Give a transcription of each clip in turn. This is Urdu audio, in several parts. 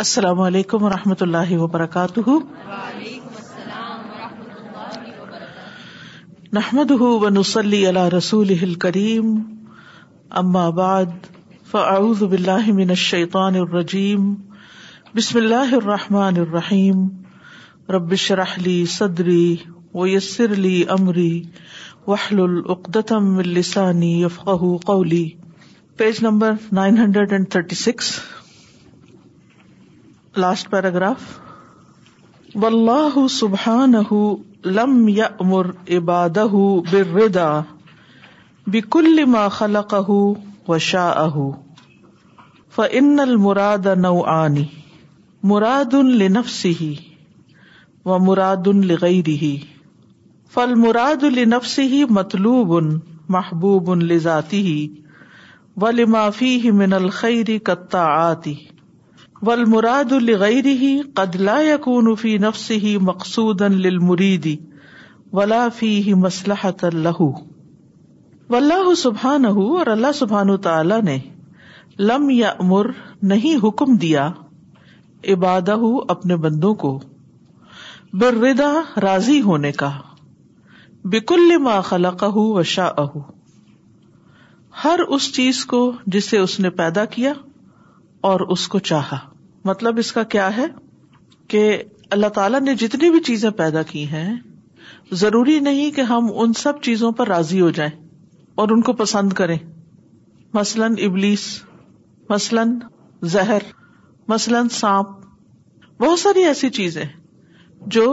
السلام علیکم و رحمۃ اللہ وبرکاتہ نحمد ونسلی علیہ رسول کریم اما بعد فاعوذ باللہ من الشیطان الرجیم بسم اللہ الرحمٰن الرحیم ربشرحلی صدری ویسر لی امری وحل العقدم السانی یفق قولی page number nine hundred and thirty six last paragraph بلاہ سبحان لم یا امر عباد بردا بکل ما خلق ہُ و شا فن المراد نو آنی مراد لنفسه و مراد لغیره فالمراد لنفسه مطلوب محبوب لذاته ولما فيه من الخير كالطاعات ول مراد ہی ہی قدلا یقون فی نفس ال قدلہ یا مقصودی مسلح اللہ سبحان اور اللہ سبحان تعالی نے لم یا امر نہیں حکم دیا عبادہ اپنے بندوں کو بردا راضی ہونے کا بکل ما خلق و شاہ ہر اس چیز کو جسے اس نے پیدا کیا اور اس کو چاہا مطلب اس کا کیا ہے کہ اللہ تعالیٰ نے جتنی بھی چیزیں پیدا کی ہیں ضروری نہیں کہ ہم ان سب چیزوں پر راضی ہو جائیں اور ان کو پسند کریں مثلاً ابلیس مثلاً زہر مثلاً سانپ بہت ساری ایسی چیزیں جو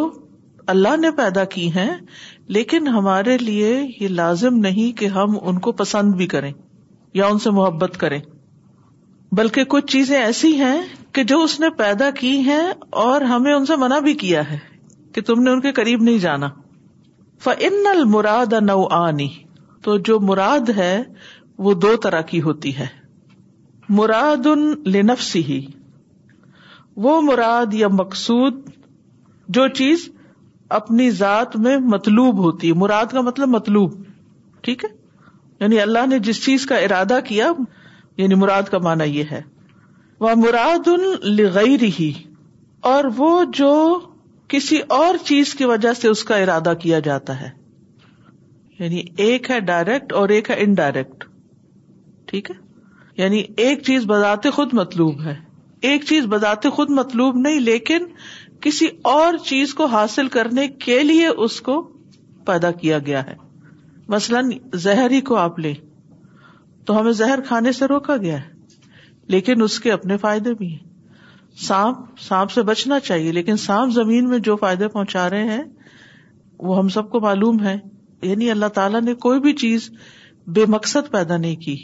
اللہ نے پیدا کی ہیں لیکن ہمارے لیے یہ لازم نہیں کہ ہم ان کو پسند بھی کریں یا ان سے محبت کریں بلکہ کچھ چیزیں ایسی ہیں کہ جو اس نے پیدا کی ہیں اور ہمیں ان سے منع بھی کیا ہے کہ تم نے ان کے قریب نہیں جانا فن المراد نو آنی تو جو مراد ہے وہ دو طرح کی ہوتی ہے مراد ان لنفسی سی وہ مراد یا مقصود جو چیز اپنی ذات میں مطلوب ہوتی ہے مراد کا مطلب مطلوب ٹھیک ہے یعنی اللہ نے جس چیز کا ارادہ کیا یعنی مراد کا مانا یہ ہے وہ مراد رہی اور وہ جو کسی اور چیز کی وجہ سے اس کا ارادہ کیا جاتا ہے یعنی ایک ہے ڈائریکٹ اور ایک ہے انڈائریکٹ ٹھیک ہے یعنی ایک چیز بذات خود مطلوب ہے ایک چیز بذات خود مطلوب نہیں لیکن کسی اور چیز کو حاصل کرنے کے لیے اس کو پیدا کیا گیا ہے مثلاً زہر ہی کو آپ لیں تو ہمیں زہر کھانے سے روکا گیا ہے لیکن اس کے اپنے فائدے بھی ہیں سانپ سانپ سے بچنا چاہیے لیکن سانپ زمین میں جو فائدے پہنچا رہے ہیں وہ ہم سب کو معلوم ہے یعنی اللہ تعالیٰ نے کوئی بھی چیز بے مقصد پیدا نہیں کی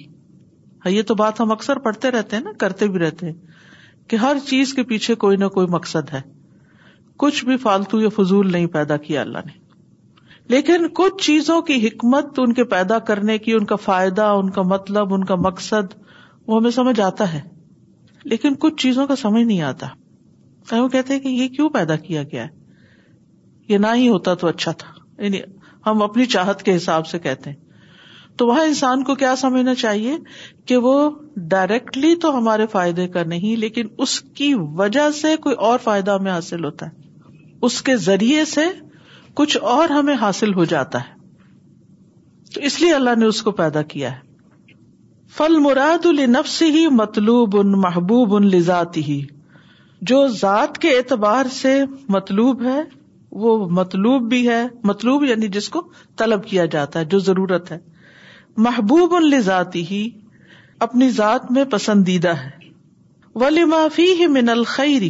ہاں، یہ تو بات ہم اکثر پڑھتے رہتے ہیں نا کرتے بھی رہتے ہیں کہ ہر چیز کے پیچھے کوئی نہ کوئی مقصد ہے کچھ بھی فالتو یا فضول نہیں پیدا کیا اللہ نے لیکن کچھ چیزوں کی حکمت ان کے پیدا کرنے کی ان کا فائدہ ان کا مطلب ان کا مقصد وہ ہمیں سمجھ آتا ہے لیکن کچھ چیزوں کا سمجھ نہیں آتا وہ کہتے ہیں کہ یہ کیوں پیدا کیا گیا ہے یہ نہ ہی ہوتا تو اچھا تھا یعنی ہم اپنی چاہت کے حساب سے کہتے ہیں تو وہاں انسان کو کیا سمجھنا چاہیے کہ وہ ڈائریکٹلی تو ہمارے فائدے کا نہیں لیکن اس کی وجہ سے کوئی اور فائدہ ہمیں حاصل ہوتا ہے اس کے ذریعے سے کچھ اور ہمیں حاصل ہو جاتا ہے تو اس لیے اللہ نے اس کو پیدا کیا ہے فل مراد النفس ہی مطلوب ان محبوب ان ہی جو ذات کے اعتبار سے مطلوب ہے وہ مطلوب بھی ہے مطلوب یعنی جس کو طلب کیا جاتا ہے جو ضرورت ہے محبوب لذاتی ہی اپنی ذات میں پسندیدہ ہے ولی معافی ہی من الخری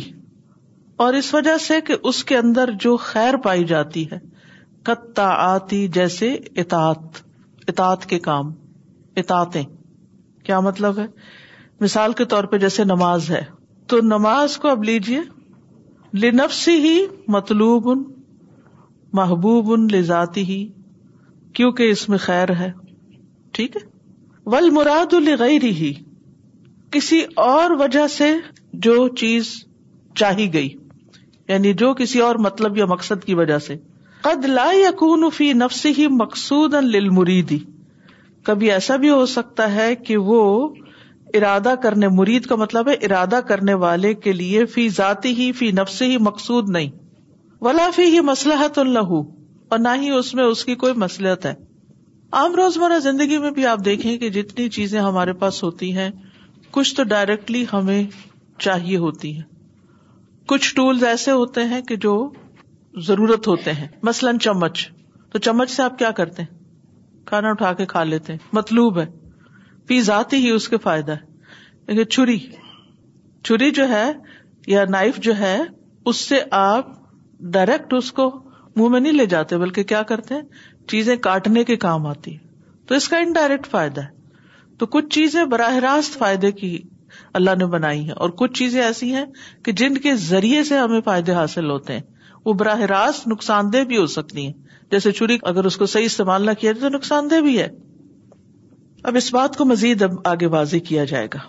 اور اس وجہ سے کہ اس کے اندر جو خیر پائی جاتی ہے کتا آتی جیسے اتات اتات کے کام اطاعتیں کیا مطلب ہے مثال کے طور پہ جیسے نماز ہے تو نماز کو اب لیجیے لنفسی ہی مطلوب ان محبوب ان لذاتی ہی کیونکہ اس میں خیر ہے ٹھیک ہے ول مراد الغیر ہی کسی اور وجہ سے جو چیز چاہی گئی یعنی جو کسی اور مطلب یا مقصد کی وجہ سے قد لا یا کون فی نفس ہی مقصود للمریدی کبھی ایسا بھی ہو سکتا ہے کہ وہ ارادہ کرنے مرید کا مطلب ہے ارادہ کرنے والے کے لیے فی ذاتی ہی فی نفس ہی مقصود نہیں ولا فی ہی مسلحت اللہ اور نہ ہی اس میں اس کی کوئی مسلحت ہے عام روزمرہ زندگی میں بھی آپ دیکھیں کہ جتنی چیزیں ہمارے پاس ہوتی ہیں کچھ تو ڈائریکٹلی ہمیں چاہیے ہوتی ہیں کچھ ٹولز ایسے ہوتے ہیں کہ جو ضرورت ہوتے ہیں مثلاً چمچ تو چمچ سے آپ کیا کرتے ہیں کھانا اٹھا کے کھا لیتے ہیں مطلوب ہے پیز آتی ہی اس کے فائدہ ہے لیکن چھری چھری جو ہے یا نائف جو ہے اس سے آپ ڈائریکٹ اس کو منہ میں نہیں لے جاتے بلکہ کیا کرتے ہیں چیزیں کاٹنے کے کام آتی تو اس کا انڈائریکٹ فائدہ ہے تو کچھ چیزیں براہ راست فائدے کی اللہ نے بنائی ہے اور کچھ چیزیں ایسی ہیں کہ جن کے ذریعے سے ہمیں فائدے حاصل ہوتے ہیں وہ براہ راست نقصان دہ بھی ہو سکتی ہیں جیسے چوری اگر اس کو صحیح استعمال نہ کیا جائے تو نقصان دہ بھی ہے اب اس بات کو مزید اب آگے بازی کیا جائے گا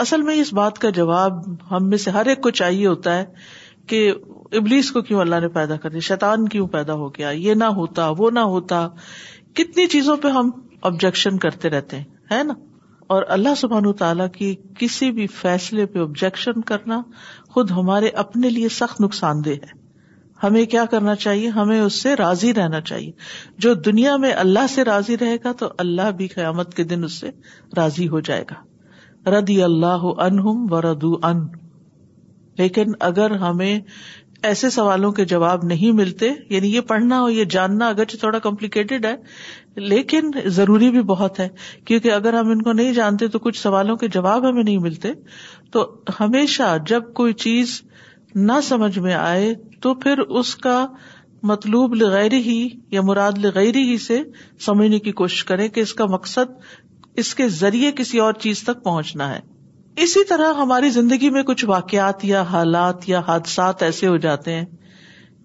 اصل میں اس بات کا جواب ہم میں سے ہر ایک کو چاہیے ہوتا ہے کہ ابلیس کو کیوں اللہ نے پیدا کر دیا شیطان کیوں پیدا ہو گیا یہ نہ ہوتا وہ نہ ہوتا کتنی چیزوں پہ ہم آبجیکشن کرتے رہتے ہیں نا اور اللہ سبحان تعالیٰ کی کسی بھی فیصلے پہ آبجیکشن کرنا خود ہمارے اپنے لیے سخت نقصان دہ ہے ہمیں کیا کرنا چاہیے ہمیں اس سے راضی رہنا چاہیے جو دنیا میں اللہ سے راضی رہے گا تو اللہ بھی قیامت کے دن اس سے راضی ہو جائے گا ردی اللہ ان لیکن اگر ہمیں ایسے سوالوں کے جواب نہیں ملتے یعنی یہ پڑھنا اور یہ جاننا اگرچہ تھوڑا کمپلیکیٹڈ ہے لیکن ضروری بھی بہت ہے کیونکہ اگر ہم ان کو نہیں جانتے تو کچھ سوالوں کے جواب ہمیں نہیں ملتے تو ہمیشہ جب کوئی چیز نہ سمجھ میں آئے تو پھر اس کا مطلوب ہی یا مراد ہی سے سمجھنے کی کوشش کریں کہ اس کا مقصد اس کے ذریعے کسی اور چیز تک پہنچنا ہے اسی طرح ہماری زندگی میں کچھ واقعات یا حالات یا حادثات ایسے ہو جاتے ہیں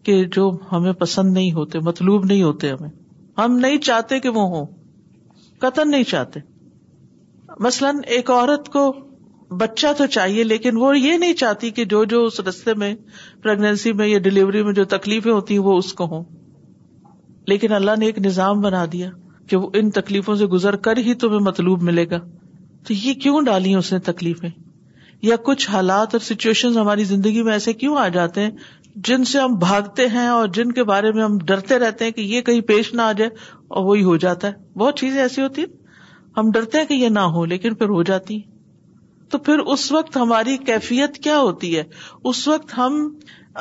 کہ جو ہمیں پسند نہیں ہوتے مطلوب نہیں ہوتے ہمیں ہم نہیں چاہتے کہ وہ ہوں قتل نہیں چاہتے مثلاً ایک عورت کو بچہ تو چاہیے لیکن وہ یہ نہیں چاہتی کہ جو جو اس رستے میں پرگنسی میں یا ڈلیوری میں جو تکلیفیں ہوتی ہیں وہ اس کو ہوں لیکن اللہ نے ایک نظام بنا دیا کہ وہ ان تکلیفوں سے گزر کر ہی تمہیں مطلوب ملے گا تو یہ کیوں ڈالی اس نے تکلیفیں یا کچھ حالات اور سچویشن ہماری زندگی میں ایسے کیوں آ جاتے ہیں جن سے ہم بھاگتے ہیں اور جن کے بارے میں ہم ڈرتے رہتے ہیں کہ یہ کہیں پیش نہ آ جائے اور وہی ہو جاتا ہے بہت چیزیں ایسی ہوتی ہیں ہم ڈرتے ہیں کہ یہ نہ ہو لیکن پھر ہو جاتی ہیں تو پھر اس وقت ہماری کیفیت کیا ہوتی ہے اس وقت ہم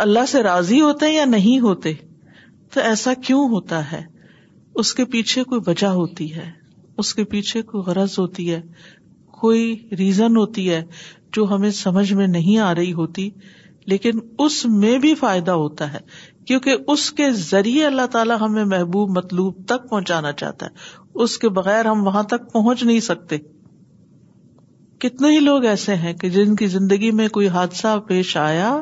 اللہ سے راضی ہوتے ہیں یا نہیں ہوتے تو ایسا کیوں ہوتا ہے اس کے پیچھے کوئی وجہ ہوتی ہے اس کے پیچھے کوئی غرض ہوتی ہے کوئی ریزن ہوتی ہے جو ہمیں سمجھ میں نہیں آ رہی ہوتی لیکن اس میں بھی فائدہ ہوتا ہے کیونکہ اس کے ذریعے اللہ تعالیٰ ہمیں محبوب مطلوب تک پہنچانا چاہتا ہے اس کے بغیر ہم وہاں تک پہنچ نہیں سکتے کتنے ہی لوگ ایسے ہیں کہ جن کی زندگی میں کوئی حادثہ پیش آیا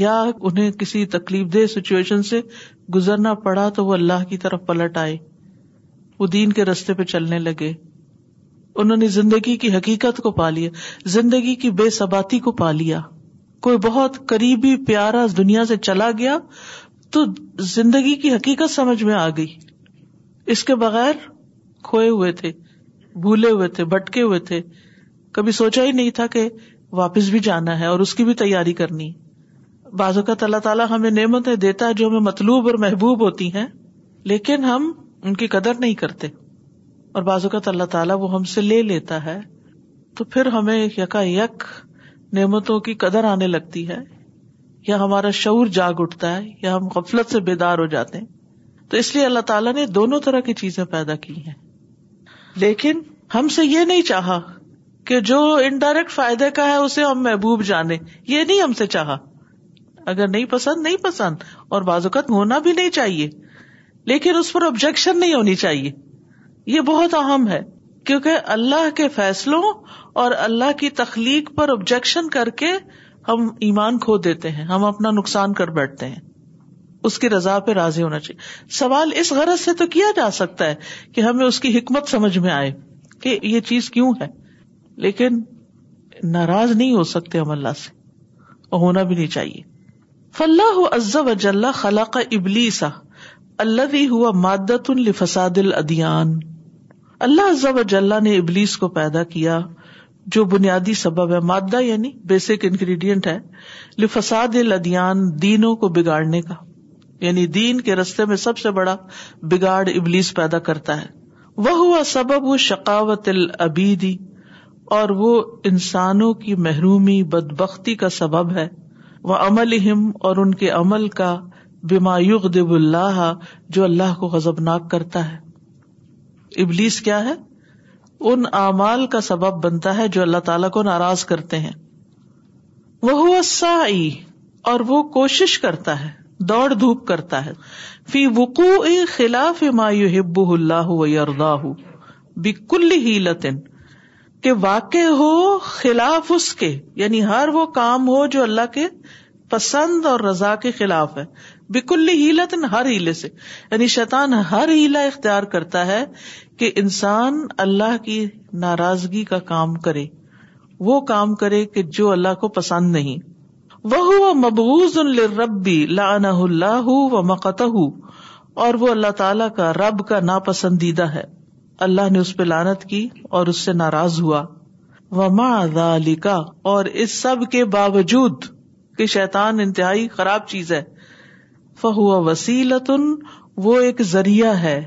یا انہیں کسی تکلیف دہ سچویشن سے گزرنا پڑا تو وہ اللہ کی طرف پلٹ آئے وہ دین کے رستے پہ چلنے لگے انہوں نے زندگی کی حقیقت کو پا لیا زندگی کی بے ثباتی کو پا لیا کوئی بہت قریبی پیارا دنیا سے چلا گیا تو زندگی کی حقیقت سمجھ میں آ گئی اس کے بغیر کھوئے ہوئے تھے بھولے ہوئے تھے بٹکے ہوئے تھے کبھی سوچا ہی نہیں تھا کہ واپس بھی جانا ہے اور اس کی بھی تیاری کرنی بعض اوقات اللہ تعالیٰ ہمیں نعمتیں دیتا ہے جو ہمیں مطلوب اور محبوب ہوتی ہیں لیکن ہم ان کی قدر نہیں کرتے اور بعض اوقات اللہ تعالیٰ وہ ہم سے لے لیتا ہے تو پھر ہمیں یکا یک نعمتوں کی قدر آنے لگتی ہے یا ہمارا شعور جاگ اٹھتا ہے یا ہم غفلت سے بیدار ہو جاتے ہیں تو اس لیے اللہ تعالیٰ نے دونوں طرح کی چیزیں پیدا کی ہیں لیکن ہم سے یہ نہیں چاہا کہ جو انڈائریکٹ فائدے کا ہے اسے ہم محبوب جانے یہ نہیں ہم سے چاہا اگر نہیں پسند نہیں پسند اور بعض اوقات ہونا بھی نہیں چاہیے لیکن اس پر آبجیکشن نہیں ہونی چاہیے یہ بہت اہم ہے کیونکہ اللہ کے فیصلوں اور اللہ کی تخلیق پر آبجیکشن کر کے ہم ایمان کھو دیتے ہیں ہم اپنا نقصان کر بیٹھتے ہیں اس کی رضا پہ راضی ہونا چاہیے سوال اس غرض سے تو کیا جا سکتا ہے کہ ہمیں اس کی حکمت سمجھ میں آئے کہ یہ چیز کیوں ہے لیکن ناراض نہیں ہو سکتے ہم اللہ سے ہونا بھی نہیں چاہیے عز و جل خلا کا ابلیسا اللہ بھی ہوا مادت الفساد الادیان اللہ عزب و جل نے ابلیس کو پیدا کیا جو بنیادی سبب ہے مادہ یعنی بیسک انگریڈینٹ ہے لفساد دینوں کو بگاڑنے کا یعنی دین کے رستے میں سب سے بڑا بگاڑ ابلیس پیدا کرتا ہے وہ ہوا سبب وہ شکاوت العبیدی اور وہ انسانوں کی محرومی بد بختی کا سبب ہے وہ عمل ہم اور ان کے عمل کا بیمای دب اللہ جو اللہ کو غزبناک ناک کرتا ہے ابلیس کیا ہے ان اعمال کا سبب بنتا ہے جو اللہ تعالیٰ کو ناراض کرتے ہیں وہ اور وہ کوشش کرتا ہے دوڑ دھوپ کرتا ہے فی وقوع خلاف ما یحب اللہ و یرضاہ ہی لطن کہ واقع ہو خلاف اس کے یعنی ہر وہ کام ہو جو اللہ کے پسند اور رضا کے خلاف ہے بکل ہیلت ہر ہیلے سے یعنی شیطان ہر ہیلا اختیار کرتا ہے کہ انسان اللہ کی ناراضگی کا کام کرے وہ کام کرے کہ جو اللہ کو پسند نہیں وہ مبوز ربی لانا اللہ و مقت اور وہ اللہ تعالی کا رب کا ناپسندیدہ ہے اللہ نے اس پہ لانت کی اور اس سے ناراض ہوا و ذالکا کا اور اس سب کے باوجود کہ شیطان انتہائی خراب چیز ہے فہو وسیلتن وہ ایک ذریعہ ہے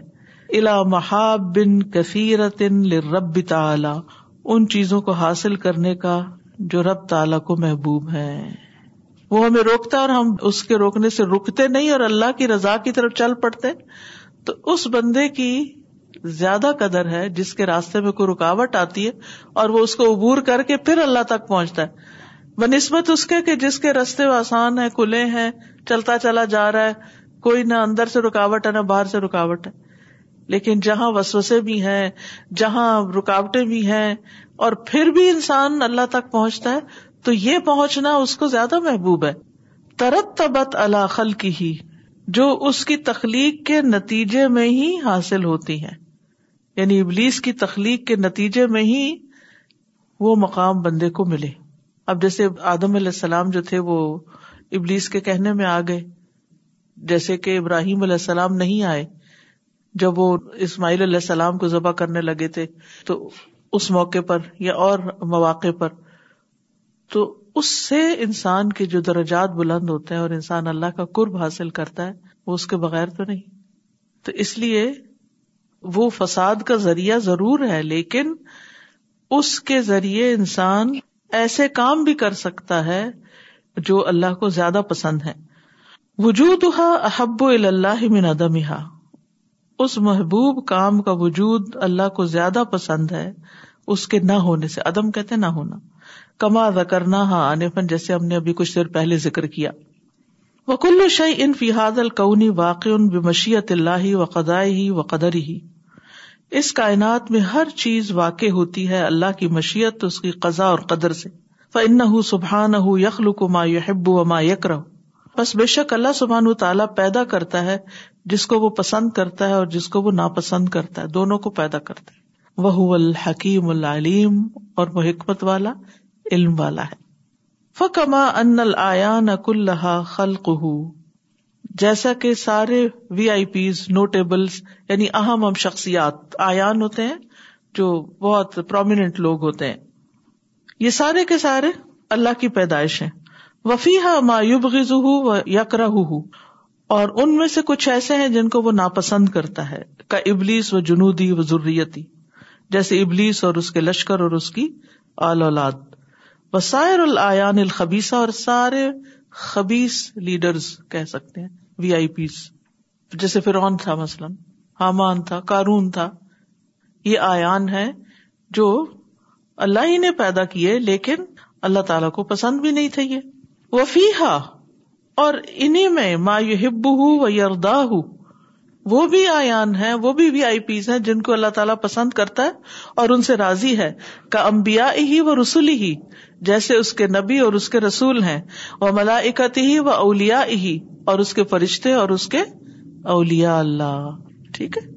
الا محاب بن کثیرتن رب تعالی ان چیزوں کو حاصل کرنے کا جو رب تعالی کو محبوب ہے وہ ہمیں روکتا اور ہم اس کے روکنے سے رکتے نہیں اور اللہ کی رضا کی طرف چل پڑتے تو اس بندے کی زیادہ قدر ہے جس کے راستے میں کوئی رکاوٹ آتی ہے اور وہ اس کو عبور کر کے پھر اللہ تک پہنچتا ہے بہ نسبت اس کے کہ جس کے رستے آسان ہیں کھلے ہیں چلتا چلا جا رہا ہے کوئی نہ اندر سے رکاوٹ ہے نہ باہر سے رکاوٹ ہے لیکن جہاں وسوسے بھی ہیں جہاں رکاوٹیں بھی ہیں اور پھر بھی انسان اللہ تک پہنچتا ہے تو یہ پہنچنا اس کو زیادہ محبوب ہے ترت تبت اللہ خل کی ہی جو اس کی تخلیق کے نتیجے میں ہی حاصل ہوتی ہے یعنی ابلیس کی تخلیق کے نتیجے میں ہی وہ مقام بندے کو ملے اب جیسے آدم علیہ السلام جو تھے وہ ابلیس کے کہنے میں آ گئے جیسے کہ ابراہیم علیہ السلام نہیں آئے جب وہ اسماعیل علیہ السلام کو ذبح کرنے لگے تھے تو اس موقع پر یا اور مواقع پر تو اس سے انسان کے جو درجات بلند ہوتے ہیں اور انسان اللہ کا قرب حاصل کرتا ہے وہ اس کے بغیر تو نہیں تو اس لیے وہ فساد کا ذریعہ ضرور ہے لیکن اس کے ذریعے انسان ایسے کام بھی کر سکتا ہے جو اللہ کو زیادہ پسند ہے وجود احب اللہ من ادمہ اس محبوب کام کا وجود اللہ کو زیادہ پسند ہے اس کے نہ ہونے سے عدم کہتے نہ ہونا کما کرنا ہاں آنے پن جیسے ہم نے ابھی کچھ دیر پہلے ذکر کیا وکل ان شی ان فاد واقع واقعت اللہ و قدائے ہی و قدر ہی اس کائنات میں ہر چیز واقع ہوتی ہے اللہ کی مشیت اس کی قزا اور قدر سے فن سبحان ہُ سبحان ہُو یخل یحب و ما بس بے شک اللہ سبحان تعالیٰ پیدا کرتا ہے جس کو وہ پسند کرتا ہے اور جس کو وہ ناپسند کرتا ہے دونوں کو پیدا کرتا ہے وہ الحکیم العلیم اور وہ حکمت والا علم والا ہے فکما ان العیان کلحا اللہ خلق جیسا کہ سارے وی آئی پیز نوٹیبلس یعنی اہم اہم شخصیات آیان ہوتے ہیں جو بہت پرومیننٹ لوگ ہوتے ہیں یہ سارے کے سارے اللہ کی پیدائش ہیں وفیحا مایوب گز یکر اور ان میں سے کچھ ایسے ہیں جن کو وہ ناپسند کرتا ہے کا ابلیس و جنوبی و ضروریتی جیسے ابلیس اور اس کے لشکر اور اس کی آل اولاد وسائر العیان الخبیسا اور سارے خبیس لیڈرز کہہ سکتے ہیں وی آئی پیز جیسے فرعون تھا مثلاً حامان تھا کارون تھا یہ آیان ہے جو اللہ ہی نے پیدا کیے لیکن اللہ تعالی کو پسند بھی نہیں تھے یہ وفیحا اور انہیں میں ما یو ہب ہوں ہوں وہ بھی آیان ہے وہ بھی وی آئی پیز ہیں جن کو اللہ تعالیٰ پسند کرتا ہے اور ان سے راضی ہے کا امبیا ہی وہ رسول ہی جیسے اس کے نبی اور اس کے رسول ہیں وہ ہی اولیا ہی اور اس کے فرشتے اور اس کے اولیا اللہ ٹھیک ہے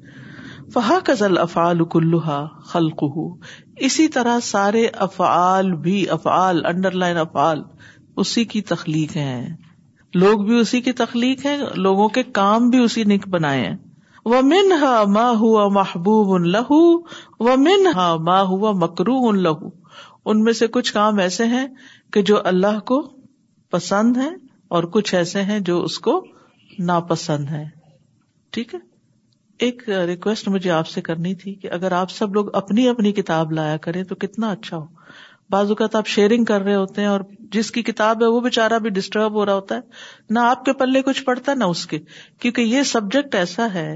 فہا کزل افعال کلوہا خلق اسی طرح سارے افعال بھی افعال انڈر لائن افعال اسی کی تخلیق ہیں لوگ بھی اسی کی تخلیق ہے لوگوں کے کام بھی اسی نے بنائے ہیں وہ من ہا ماں ہوا محبوب ان لہو و من ہا ماں ہوا مکرو ان لہو ان میں سے کچھ کام ایسے ہیں کہ جو اللہ کو پسند ہے اور کچھ ایسے ہیں جو اس کو ناپسند ہے ٹھیک ہے ایک ریکویسٹ مجھے آپ سے کرنی تھی کہ اگر آپ سب لوگ اپنی اپنی کتاب لایا کریں تو کتنا اچھا ہو بعض اوقات آپ شیئرنگ کر رہے ہوتے ہیں اور جس کی کتاب ہے وہ بےچارا بھی ڈسٹرب ہو رہا ہوتا ہے نہ آپ کے پلے کچھ پڑتا ہے نہ اس کے کیونکہ یہ سبجیکٹ ایسا ہے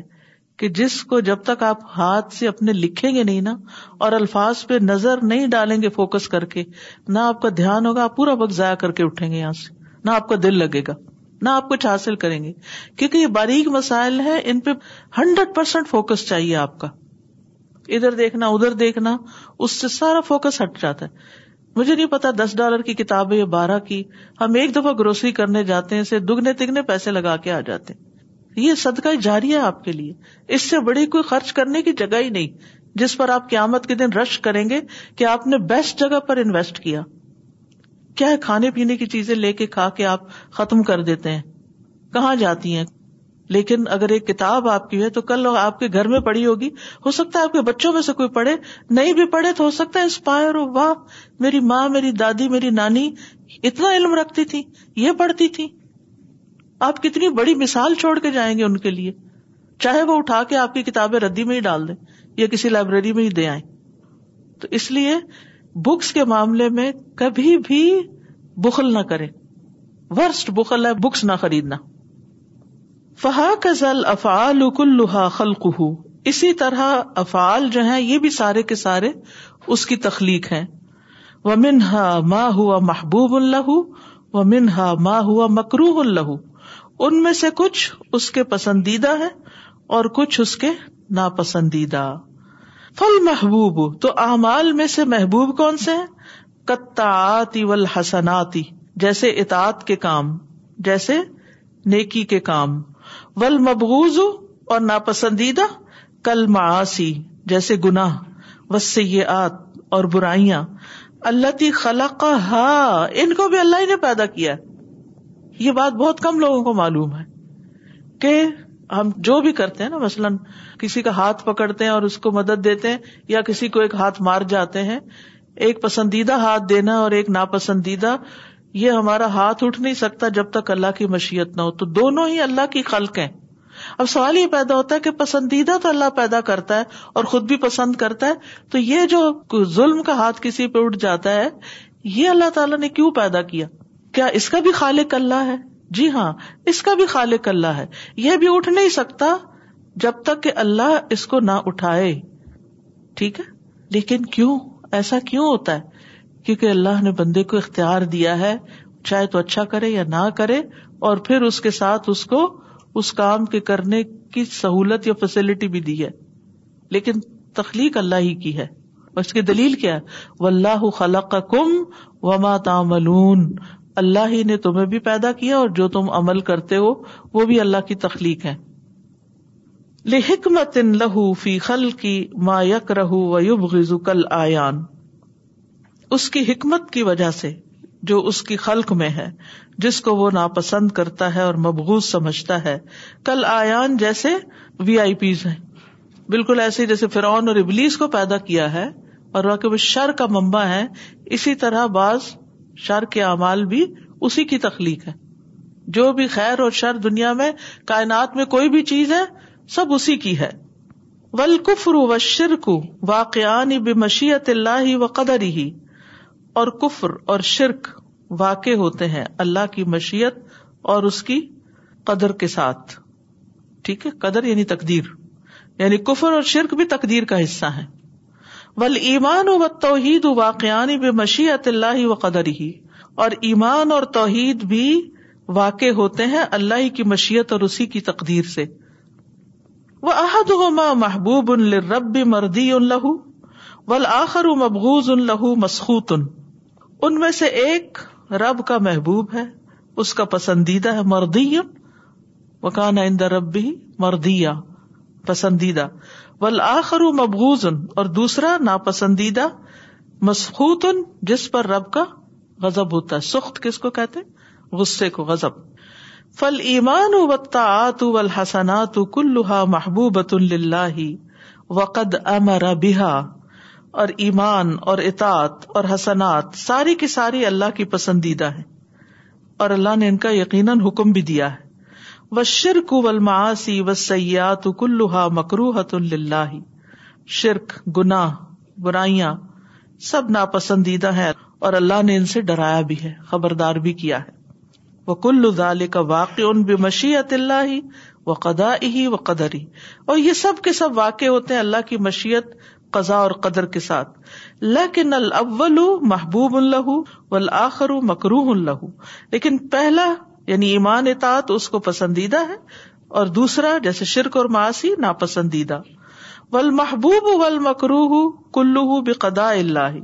کہ جس کو جب تک آپ ہاتھ سے اپنے لکھیں گے نہیں نا اور الفاظ پہ نظر نہیں ڈالیں گے فوکس کر کے نہ آپ کا دھیان ہوگا آپ پورا وقت ضائع کر کے اٹھیں گے یہاں سے نہ آپ کا دل لگے گا نہ آپ کچھ حاصل کریں گے کیونکہ یہ باریک مسائل ہے ان پہ ہنڈریڈ پرسینٹ فوکس چاہیے آپ کا ادھر دیکھنا ادھر دیکھنا اس سے سارا فوکس ہٹ جاتا ہے مجھے نہیں پتا دس ڈالر کی کتاب ہے یا بارہ کی ہم ایک دفعہ گروسری کرنے جاتے ہیں دگنے تگنے پیسے لگا کے آ جاتے ہیں یہ صدقہ جاری ہے آپ کے لیے اس سے بڑی کوئی خرچ کرنے کی جگہ ہی نہیں جس پر آپ قیامت کے دن رش کریں گے کہ آپ نے بیسٹ جگہ پر انویسٹ کیا کیا ہے کھانے پینے کی چیزیں لے کے کھا کے آپ ختم کر دیتے ہیں کہاں جاتی ہیں لیکن اگر ایک کتاب آپ کی ہے تو کل آپ کے گھر میں پڑھی ہوگی ہو سکتا ہے آپ کے بچوں میں سے کوئی پڑھے نہیں بھی پڑھے تو ہو سکتا ہے انسپائر ہو واہ میری ماں میری دادی میری نانی اتنا علم رکھتی تھی یہ پڑھتی تھی آپ کتنی بڑی مثال چھوڑ کے جائیں گے ان کے لیے چاہے وہ اٹھا کے آپ کی کتابیں ردی میں ہی ڈال دیں یا کسی لائبریری میں ہی دے آئیں تو اس لیے بکس کے معاملے میں کبھی بھی بخل نہ کریں ورسٹ بخل ہے بکس نہ خریدنا فہا کا ذل افالحا خلق اسی طرح افعال جو ہے یہ بھی سارے کے سارے اس کی تخلیق ہے وہ منہ ہا ماں ہوا محبوب اللہ و منہ ہا ماں ہوا مکرو اللہ ان میں سے کچھ اس کے پسندیدہ ہے اور کچھ اس کے ناپسندیدہ فل محبوب تو اعمال میں سے محبوب کون سے ہیں کتاتی و جیسے اطاعت کے کام جیسے نیکی کے کام ول مبغوز اور ناپسندیدہ کل معاسی جیسے گنا اور برائیاں اللہ تی خلق ان کو بھی اللہ نے پیدا کیا یہ بات بہت کم لوگوں کو معلوم ہے کہ ہم جو بھی کرتے ہیں نا مثلاً کسی کا ہاتھ پکڑتے ہیں اور اس کو مدد دیتے ہیں یا کسی کو ایک ہاتھ مار جاتے ہیں ایک پسندیدہ ہاتھ دینا اور ایک ناپسندیدہ یہ ہمارا ہاتھ اٹھ نہیں سکتا جب تک اللہ کی مشیت نہ ہو تو دونوں ہی اللہ کی خلق ہیں اب سوال یہ پیدا ہوتا ہے کہ پسندیدہ تو اللہ پیدا کرتا ہے اور خود بھی پسند کرتا ہے تو یہ جو ظلم کا ہاتھ کسی پہ اٹھ جاتا ہے یہ اللہ تعالیٰ نے کیوں پیدا کیا کیا اس کا بھی خالق اللہ ہے جی ہاں اس کا بھی خالق اللہ ہے یہ بھی اٹھ نہیں سکتا جب تک کہ اللہ اس کو نہ اٹھائے ٹھیک ہے لیکن کیوں ایسا کیوں ہوتا ہے کیونکہ اللہ نے بندے کو اختیار دیا ہے چاہے تو اچھا کرے یا نہ کرے اور پھر اس کے ساتھ اس کو اس کام کے کرنے کی سہولت یا فیسلٹی بھی دی ہے لیکن تخلیق اللہ ہی کی ہے اس کی دلیل کیا و اللہ خلق کم وما تامل اللہ ہی نے تمہیں بھی پیدا کیا اور جو تم عمل کرتے ہو وہ بھی اللہ کی تخلیق ہے لکمت لہو فی خل کی ما کل رہ اس کی حکمت کی وجہ سے جو اس کی خلق میں ہے جس کو وہ ناپسند کرتا ہے اور مبغوض سمجھتا ہے کل آیان جیسے وی آئی پیز ہیں بالکل ایسے جیسے فرعون اور ابلیس کو پیدا کیا ہے اور واقعی شر کا ممبا ہے اسی طرح بعض شر کے اعمال بھی اسی کی تخلیق ہے جو بھی خیر اور شر دنیا میں کائنات میں کوئی بھی چیز ہے سب اسی کی ہے ولقف رشر کو واقع اللہ و قدر ہی اور کفر اور شرک واقع ہوتے ہیں اللہ کی مشیت اور اس کی قدر کے ساتھ ٹھیک ہے قدر یعنی تقدیر یعنی کفر اور شرک بھی تقدیر کا حصہ ہے ول ایمان و توحید بے مشیت اللہ و قدر ہی اور ایمان اور توحید بھی واقع ہوتے ہیں اللہ کی مشیت اور اسی کی تقدیر سے وہ عہد ہو ماں محبوب ان لب مردی ان لہو ول آخر مبغوز ان لہو مسخوت ان ان میں سے ایک رب کا محبوب ہے اس کا پسندیدہ ہے مردی وکان پسندیدہ ول آخر اور دوسرا ناپسندیدہ مسخوت جس پر رب کا غزب ہوتا ہے سخت کس کو کہتے غصے کو غزب فل ایمان و تعت و الحسنات کلحا محبوبۃ اللہ وقد امرا بحا اور ایمان اور اطاط اور حسنات ساری کی ساری اللہ کی پسندیدہ ہیں اور اللہ نے ان کا یقیناً حکم بھی دیا ہے وہ شرکا الماسی و سیاح مکروحت شرک گنا برائیاں سب ناپسندیدہ ہیں اور اللہ نے ان سے ڈرایا بھی ہے خبردار بھی کیا ہے وہ کل کا واقع ان بے مشیت اللہ و ہی و قدر ہی اور یہ سب کے سب واقع ہوتے ہیں اللہ کی مشیت قزا اور قدر کے ساتھ لیکن الاول محبوب اللہ والآخر مکروح اللہ لیکن پہلا یعنی ایمان اس کو پسندیدہ ہے اور دوسرا جیسے شرک اور معاشی ناپسندیدہ ول محبوب و مکروح کلو بے قدا اللہ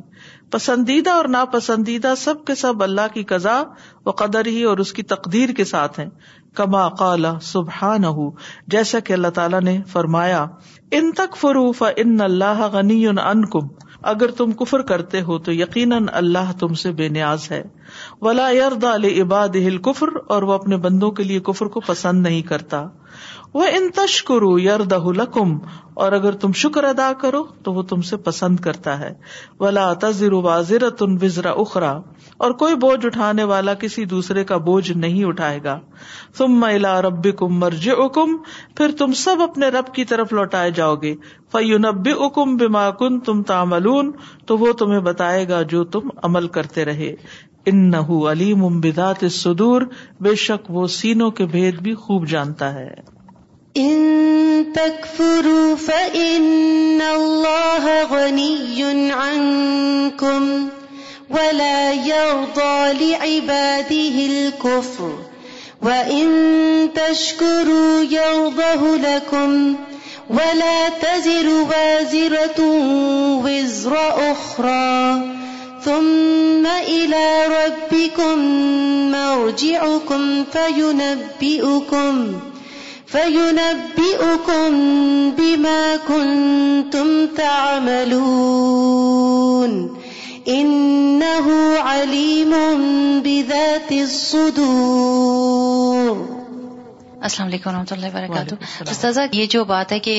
پسندیدہ اور ناپسندیدہ سب کے سب اللہ کی قزا و قدر ہی اور اس کی تقدیر کے ساتھ ہیں کما کالا سبحان ہو جیسا کہ اللہ تعالیٰ نے فرمایا ان تک فروف ان اللہ غنی ان کم اگر تم کفر کرتے ہو تو یقیناً اللہ تم سے بے نیاز ہے ولا یرد عباد ہل کفر اور وہ اپنے بندوں کے لیے کفر کو پسند نہیں کرتا وہ ان تشکرو یار دہم اور اگر تم شکر ادا کرو تو وہ تم سے پسند کرتا ہے ولا تزر واضر تن وزرا اخرا اور کوئی بوجھ اٹھانے والا کسی دوسرے کا بوجھ نہیں اٹھائے گا تم میلا رب کم مرج اکم پھر تم سب اپنے رب کی طرف لوٹائے جاؤ گے فیونب اکم بیما کن تم تاملون تو وہ تمہیں بتائے گا جو تم عمل کرتے رہے ان علیم ام سدور بے شک وہ سینوں کے بھید بھی خوب جانتا ہے فإن عنكم ولا يرضى فرولہ وا یولی اب دل کف وشکل وا تجی و جی را تم نبی کم فينبئكم فَيُنَبِّئُكُمْ بِمَا كُنْتُمْ تَعْمَلُونَ إِنَّهُ عَلِيمٌ بِذَاتِ الصُّدُورِ السلام علیکم و رحمۃ اللہ وبرکاتہ استاذہ یہ جو بات ہے کہ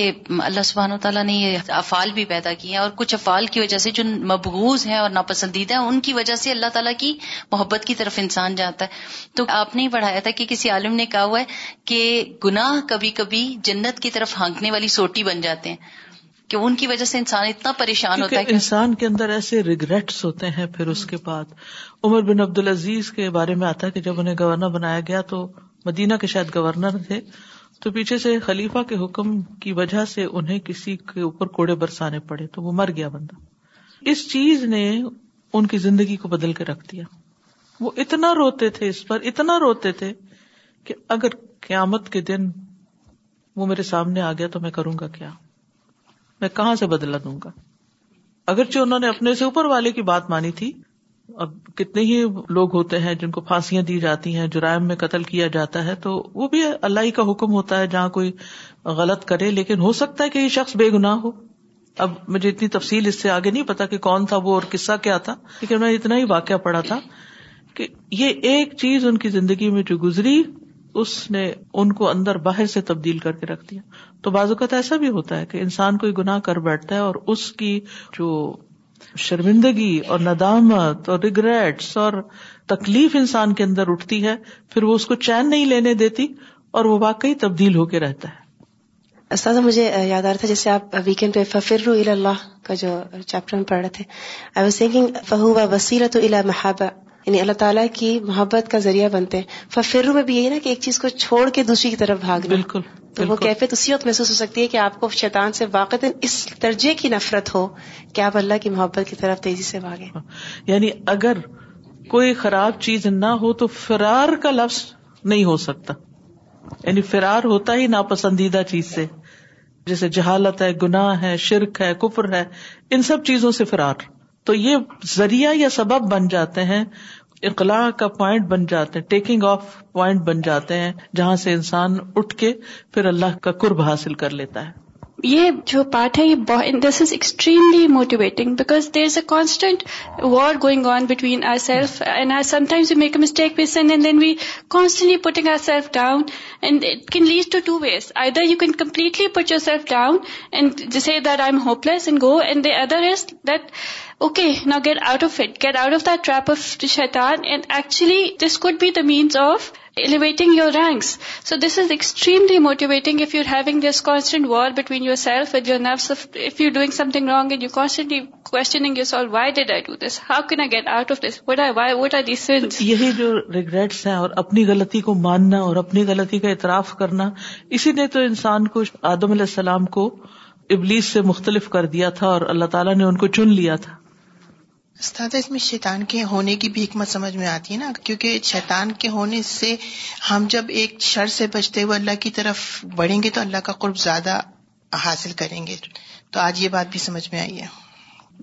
اللہ سبحانہ و تعالیٰ نے یہ افعال بھی پیدا کیے ہیں اور کچھ افعال کی وجہ سے جو مبغوض ہیں اور ناپسندیدہ ہیں ان کی وجہ سے اللہ تعالیٰ کی محبت کی طرف انسان جاتا ہے تو آپ نے پڑھایا تھا کہ کسی عالم نے کہا ہوا ہے کہ گناہ کبھی کبھی جنت کی طرف ہانکنے والی سوٹی بن جاتے ہیں کہ ان کی وجہ سے انسان اتنا پریشان ہوتا ہے انسان کے اندر ایسے ریگریٹس ہوتے ہیں پھر اس کے بعد عمر بن عبد العزیز کے بارے میں آتا ہے کہ جب انہیں گورنر بنایا گیا تو مدینہ کے شاید گورنر تھے تو پیچھے سے خلیفہ کے حکم کی وجہ سے انہیں کسی کے اوپر کوڑے برسانے پڑے تو وہ مر گیا بندہ اس چیز نے ان کی زندگی کو بدل کے رکھ دیا وہ اتنا روتے تھے اس پر اتنا روتے تھے کہ اگر قیامت کے دن وہ میرے سامنے آ گیا تو میں کروں گا کیا میں کہاں سے بدلا دوں گا اگرچہ انہوں نے اپنے سے اوپر والے کی بات مانی تھی اب کتنے ہی لوگ ہوتے ہیں جن کو پھانسیاں دی جاتی ہیں جرائم میں قتل کیا جاتا ہے تو وہ بھی اللہ کا حکم ہوتا ہے جہاں کوئی غلط کرے لیکن ہو سکتا ہے کہ یہ شخص بے گنا ہو اب مجھے اتنی تفصیل اس سے آگے نہیں پتا کہ کون تھا وہ اور قصہ کیا تھا لیکن میں اتنا ہی واقعہ پڑا تھا کہ یہ ایک چیز ان کی زندگی میں جو گزری اس نے ان کو اندر باہر سے تبدیل کر کے رکھ دیا تو اوقات ایسا بھی ہوتا ہے کہ انسان کوئی گنا کر بیٹھتا ہے اور اس کی جو شرمندگی اور ندامت اور ریگریٹس اور تکلیف انسان کے اندر اٹھتی ہے پھر وہ اس کو چین نہیں لینے دیتی اور وہ واقعی تبدیل ہو کے رہتا ہے مجھے یاد آ رہا تھا جیسے آپ ویکینڈ پہ ففر اللہ کا جو چیپٹر میں پڑھ رہے تھے آئی واز تھنکنگ فہو وسیرت یعنی اللہ تعالیٰ کی محبت کا ذریعہ بنتے ہیں ففرو میں بھی یہی نا کہ ایک چیز کو چھوڑ کے دوسری کی طرف بالکل تو وہ کیفیت اسی وقت محسوس ہو سکتی ہے کہ آپ کو شیطان سے واقع اس درجے کی نفرت ہو کہ آپ اللہ کی محبت کی طرف تیزی سے بھاگیں یعنی اگر کوئی خراب چیز نہ ہو تو فرار کا لفظ نہیں ہو سکتا یعنی فرار ہوتا ہی ناپسندیدہ چیز سے جیسے جہالت ہے گناہ ہے شرک ہے کفر ہے ان سب چیزوں سے فرار تو یہ ذریعہ یا سبب بن جاتے ہیں اقلاع کا پوائنٹ بن جاتے ہیں ٹیکنگ آف پوائنٹ بن جاتے ہیں جہاں سے انسان اٹھ کے پھر اللہ کا قرب حاصل کر لیتا ہے یہ جو پارٹ ہے یہ this is extremely motivating because there is a constant war going on between our self and I sometimes you make a mistake piece and then we constantly putting our self down and it can lead to two ways either you can completely put yourself down and that I am hopeless and go and the other is that okay نا get out of it get out of the trap of شیتان and actually this could be the means of elevating your ranks so this is extremely motivating war between your یہی جو ریگریٹس ہیں اور اپنی غلطی کو ماننا اور اپنی غلطی کا اطراف کرنا اسی لیے تو انسان کو آدم علیہ السلام کو ابلیس سے مختلف کر دیا تھا اور اللہ تعالیٰ نے ان کو چن لیا تھا استاد اس میں شیطان کے ہونے کی بھی حکمت سمجھ میں آتی ہے نا کیونکہ شیطان کے ہونے سے ہم جب ایک شر سے بچتے ہوئے اللہ کی طرف بڑھیں گے تو اللہ کا قرب زیادہ حاصل کریں گے تو آج یہ بات بھی سمجھ میں آئی ہے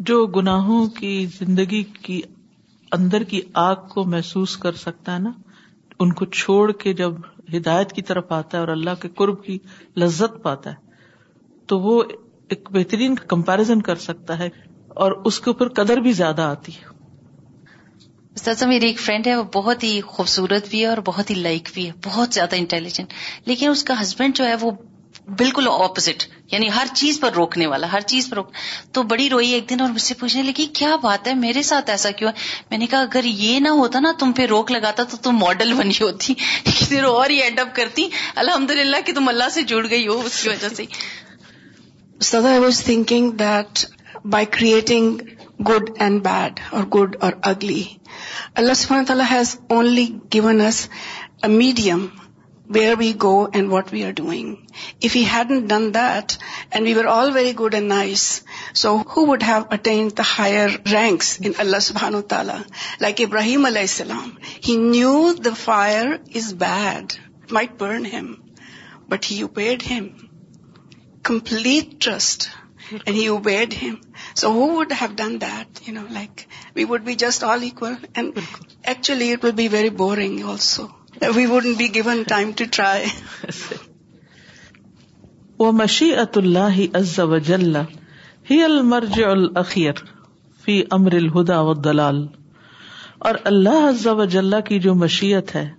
جو گناہوں کی زندگی کی اندر کی آگ کو محسوس کر سکتا ہے نا ان کو چھوڑ کے جب ہدایت کی طرف آتا ہے اور اللہ کے قرب کی لذت پاتا ہے تو وہ ایک بہترین کمپیرزن کر سکتا ہے اور اس کے اوپر قدر بھی زیادہ آتی ہے استاذ میری ایک فرینڈ ہے وہ بہت ہی خوبصورت بھی ہے اور بہت ہی لائک بھی ہے بہت زیادہ انٹیلیجنٹ لیکن اس کا ہسبینڈ جو ہے وہ بالکل اپوزٹ یعنی ہر چیز پر روکنے والا ہر چیز پر روک تو بڑی روئی ایک دن اور مجھ سے پوچھنے لگی کیا بات ہے میرے ساتھ ایسا کیوں ہے میں نے کہا اگر یہ نہ ہوتا نا تم پہ روک لگاتا تو تم ماڈل بنی ہوتی پھر اور ہی اینڈ اپ کرتی الحمد للہ کہ تم اللہ سے جڑ گئی ہو اس کی وجہ سے by creating good and bad اور گڈ اور اگلی اللہ سبحانہ تعالیٰ has only given us a medium where we go and what we are doing if you had done that and we are all very good and nice so who would have attain the higher ranks in اللہ سبحان و تعالیٰ لائک ابراہیم علیہ السلام he knew the fire is bad why burn him but he you paid him complete trust عز دلال اور اللہ وج اللہ کی جو مشیت ہے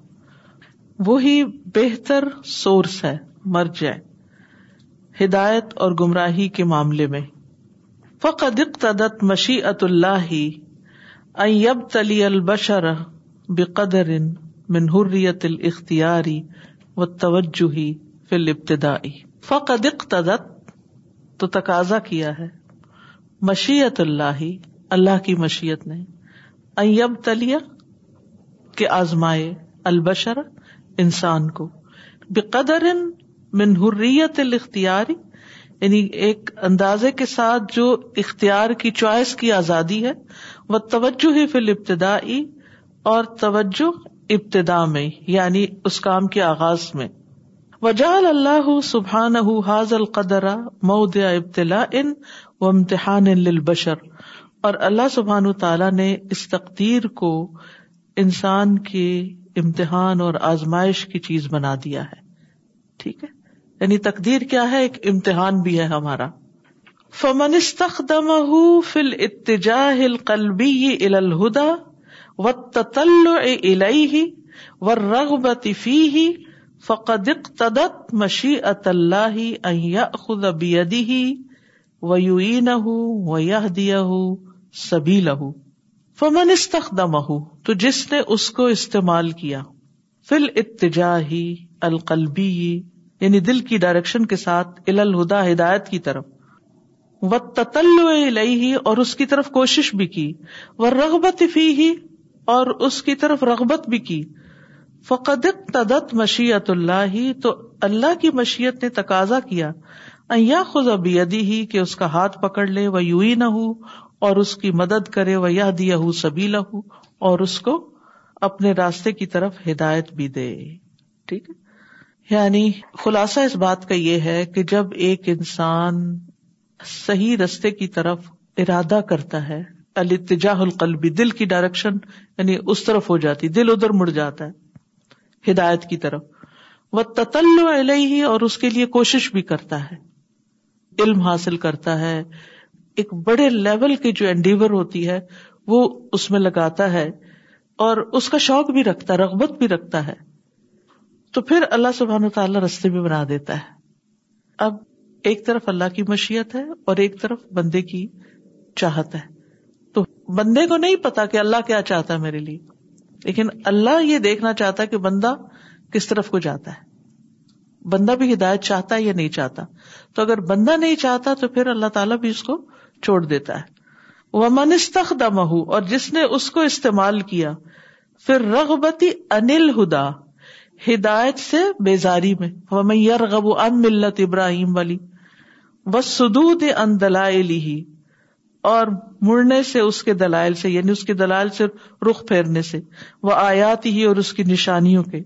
وہی بہتر سورس ہے مر جائے ہدایت اور گمراہی کے معاملے میں فق ادق تدت مشیعۃ اللہ اب تلی البشر بے قدر منہریت الختیاری فق تدت تو تقاضا کیا ہے مشیت اللہ اللہ کی مشیت نے اب تلیا کے آزمائے البشر انسان کو بقدر منہریت الختیاری یعنی ایک اندازے کے ساتھ جو اختیار کی چوائس کی آزادی ہے وہ توجہ ہی فل ابتدا اور توجہ ابتدا میں یعنی اس کام کے آغاز میں وجال اللہ سبحان حاض القدر مود ابتلا ان و امتحان بشر اور اللہ سبحان تعالی نے اس تقدیر کو انسان کے امتحان اور آزمائش کی چیز بنا دیا ہے ٹھیک ہے یعنی تقدیر کیا ہے ایک امتحان بھی ہے ہمارا فمن استخدم فل قلبی ال الہدا و تل ہی و رغب فق تشی اطلّاہی وی نیا سبی لہ فمن استخدمہ تو جس نے اس کو استعمال کیا فل اتجاہی ہی القلبی یعنی دل کی ڈائریکشن کے ساتھ الہدا ہدایت کی طرف و تتل اور اس کی طرف کوشش بھی کی رغبت فی ہی اور اس کی طرف رغبت بھی کی فقد تدت مشیت اللہ تو اللہ کی مشیت نے تقاضا کیا اب خبی ہی کہ اس کا ہاتھ پکڑ لے وہ یو ہی نہ ہو اور اس کی مدد کرے وہ یہ دیا ہو سبھی لہ اور اس کو اپنے راستے کی طرف ہدایت بھی دے ٹھیک ہے یعنی خلاصہ اس بات کا یہ ہے کہ جب ایک انسان صحیح رستے کی طرف ارادہ کرتا ہے التجاہ القلبی دل کی ڈائریکشن یعنی اس طرف ہو جاتی دل ادھر مڑ جاتا ہے ہدایت کی طرف وہ تتل علیہ اور اس کے لیے کوشش بھی کرتا ہے علم حاصل کرتا ہے ایک بڑے لیول کی جو انڈیور ہوتی ہے وہ اس میں لگاتا ہے اور اس کا شوق بھی رکھتا ہے رغبت بھی رکھتا ہے تو پھر اللہ سبحان و تعالیٰ رستے بھی بنا دیتا ہے اب ایک طرف اللہ کی مشیت ہے اور ایک طرف بندے کی چاہت ہے تو بندے کو نہیں پتا کہ اللہ کیا چاہتا ہے میرے لیے لیکن اللہ یہ دیکھنا چاہتا ہے کہ بندہ کس طرف کو جاتا ہے بندہ بھی ہدایت چاہتا ہے یا نہیں چاہتا تو اگر بندہ نہیں چاہتا تو پھر اللہ تعالیٰ بھی اس کو چھوڑ دیتا ہے وہ منستخم اور جس نے اس کو استعمال کیا پھر رغبتی انل ہدا ہدایت سے بیزاری میں ملت ابراہیم اور مڑنے سے اس کے دلائل سے یعنی اس کے دلائل سے رخ پھیرنے سے وہ آیات ہی اور اس کی نشانیوں کے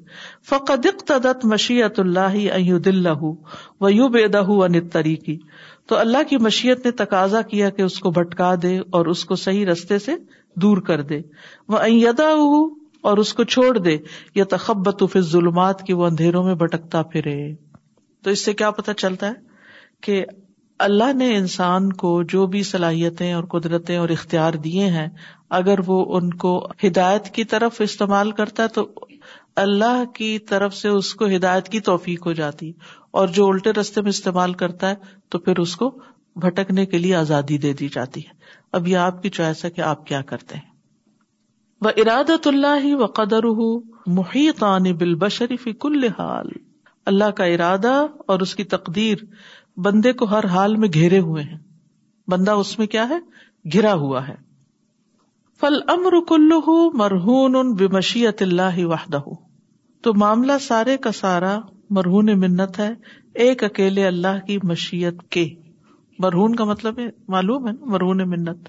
فقد تدت مشیت اللہ عین دل و یو بیدا ہُو ان تری تو اللہ کی مشیت نے تقاضا کیا کہ اس کو بھٹکا دے اور اس کو صحیح رستے سے دور کر دے وہ اور اس کو چھوڑ دے یا تخبت پھر ظلمات کی وہ اندھیروں میں بھٹکتا پھرے تو اس سے کیا پتا چلتا ہے کہ اللہ نے انسان کو جو بھی صلاحیتیں اور قدرتیں اور اختیار دیے ہیں اگر وہ ان کو ہدایت کی طرف استعمال کرتا ہے تو اللہ کی طرف سے اس کو ہدایت کی توفیق ہو جاتی اور جو الٹے رستے میں استعمال کرتا ہے تو پھر اس کو بھٹکنے کے لیے آزادی دے دی جاتی ہے اب یہ آپ کی چوائس ہے کہ آپ کیا کرتے ہیں و اراد اللہ و قدر محیط بل بشریف کل حال اللہ کا ارادہ اور اس کی تقدیر بندے کو ہر حال میں گھیرے ہوئے ہیں بندہ اس میں کیا ہے گھرا ہوا ہے فل امر کل مرہون ان بشیت اللہ واہدہ تو معاملہ سارے کا سارا مرہون منت ہے ایک اکیلے اللہ کی مشیت کے مرہون کا مطلب ہے معلوم ہے نا مرہون منت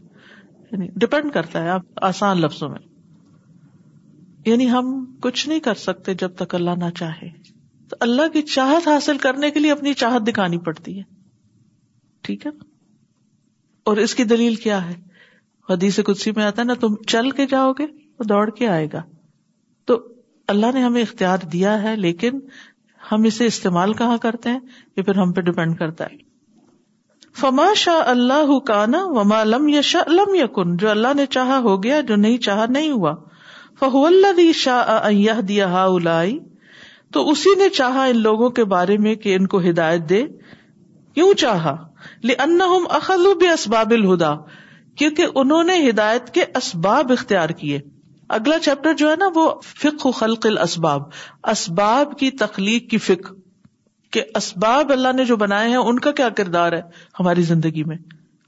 یعنی ڈپینڈ کرتا ہے آپ آسان لفظوں میں یعنی ہم کچھ نہیں کر سکتے جب تک اللہ نہ چاہے تو اللہ کی چاہت حاصل کرنے کے لیے اپنی چاہت دکھانی پڑتی ہے ٹھیک ہے نا اور اس کی دلیل کیا ہے حدیث کچھ میں آتا ہے نا تم چل کے جاؤ گے دوڑ کے آئے گا تو اللہ نے ہمیں اختیار دیا ہے لیکن ہم اسے استعمال کہاں کرتے ہیں یہ پھر ہم پہ ڈپینڈ کرتا ہے فما شاہ اللہ کانا وما لم لم یقن جو اللہ نے چاہا ہو گیا جو نہیں چاہا نہیں ہوا شاہ دیا تو اسی نے چاہا ان لوگوں کے بارے میں کہ ان کو ہدایت دے کیوں چاہا الہدا کیونکہ انہوں نے ہدایت کے اسباب اختیار کیے اگلا چیپٹر جو ہے نا وہ خلق اسباب اسباب کی تخلیق کی کہ اسباب اللہ نے جو بنائے ہیں ان کا کیا کردار ہے ہماری زندگی میں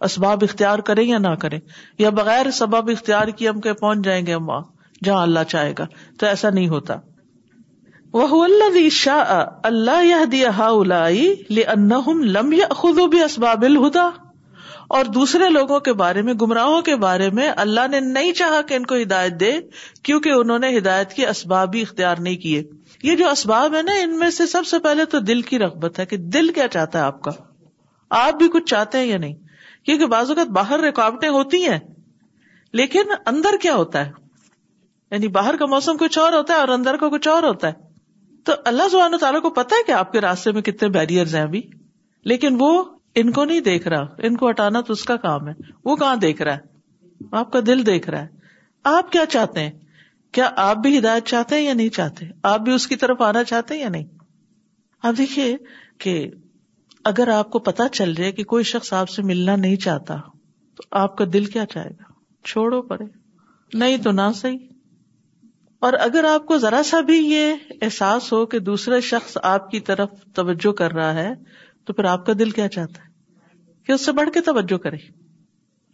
اسباب اختیار کریں یا نہ کریں یا بغیر سبب اختیار کیے ہم کہ پہنچ جائیں گے ہم وہاں جہاں اللہ چاہے گا تو ایسا نہیں ہوتا وہ اللہ اللہ دیا لم خود بھی اسباب الہدا اور دوسرے لوگوں کے بارے میں گمراہوں کے بارے میں اللہ نے نہیں چاہا کہ ان کو ہدایت دے کیونکہ انہوں نے ہدایت کے اسباب بھی اختیار نہیں کیے یہ جو اسباب ہے نا ان میں سے سب سے پہلے تو دل کی رغبت ہے کہ دل کیا چاہتا ہے آپ کا آپ بھی کچھ چاہتے ہیں یا نہیں کیونکہ بعض اوقات باہر رکاوٹیں ہوتی ہیں لیکن اندر کیا ہوتا ہے یعنی باہر کا موسم کچھ اور ہوتا ہے اور اندر کا کچھ اور ہوتا ہے تو اللہ سبحانہ تعالیٰ کو پتا ہے کہ آپ کے راستے میں کتنے بیریئر ہیں ابھی لیکن وہ ان کو نہیں دیکھ رہا ان کو ہٹانا تو اس کا کام ہے وہ کہاں دیکھ رہا ہے آپ کا دل دیکھ رہا ہے آپ کیا چاہتے ہیں کیا آپ بھی ہدایت چاہتے ہیں یا نہیں چاہتے آپ بھی اس کی طرف آنا چاہتے ہیں یا نہیں آپ دیکھیے کہ اگر آپ کو پتا چل رہا ہے کہ کوئی شخص آپ سے ملنا نہیں چاہتا تو آپ کا دل کیا چاہے گا چھوڑو پڑے نہیں تو نہ صحیح اور اگر آپ کو ذرا سا بھی یہ احساس ہو کہ دوسرا شخص آپ کی طرف توجہ کر رہا ہے تو پھر آپ کا دل کیا چاہتا ہے کہ اس سے بڑھ کے توجہ کرے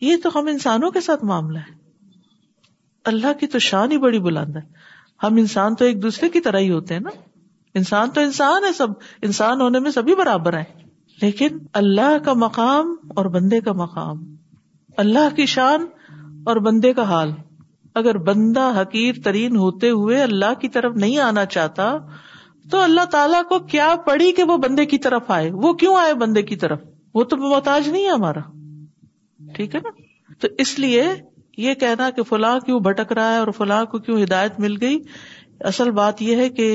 یہ تو ہم انسانوں کے ساتھ معاملہ ہے اللہ کی تو شان ہی بڑی بلند ہے ہم انسان تو ایک دوسرے کی طرح ہی ہوتے ہیں نا انسان تو انسان ہے سب انسان ہونے میں سبھی برابر ہیں لیکن اللہ کا مقام اور بندے کا مقام اللہ کی شان اور بندے کا حال اگر بندہ حقیر ترین ہوتے ہوئے اللہ کی طرف نہیں آنا چاہتا تو اللہ تعالی کو کیا پڑی کہ وہ بندے کی طرف آئے وہ کیوں آئے بندے کی طرف وہ تو محتاج نہیں ہے ہمارا ٹھیک ہے نا تو اس لیے یہ کہنا کہ فلاں کیوں بھٹک رہا ہے اور فلاں کو کیوں ہدایت مل گئی اصل بات یہ ہے کہ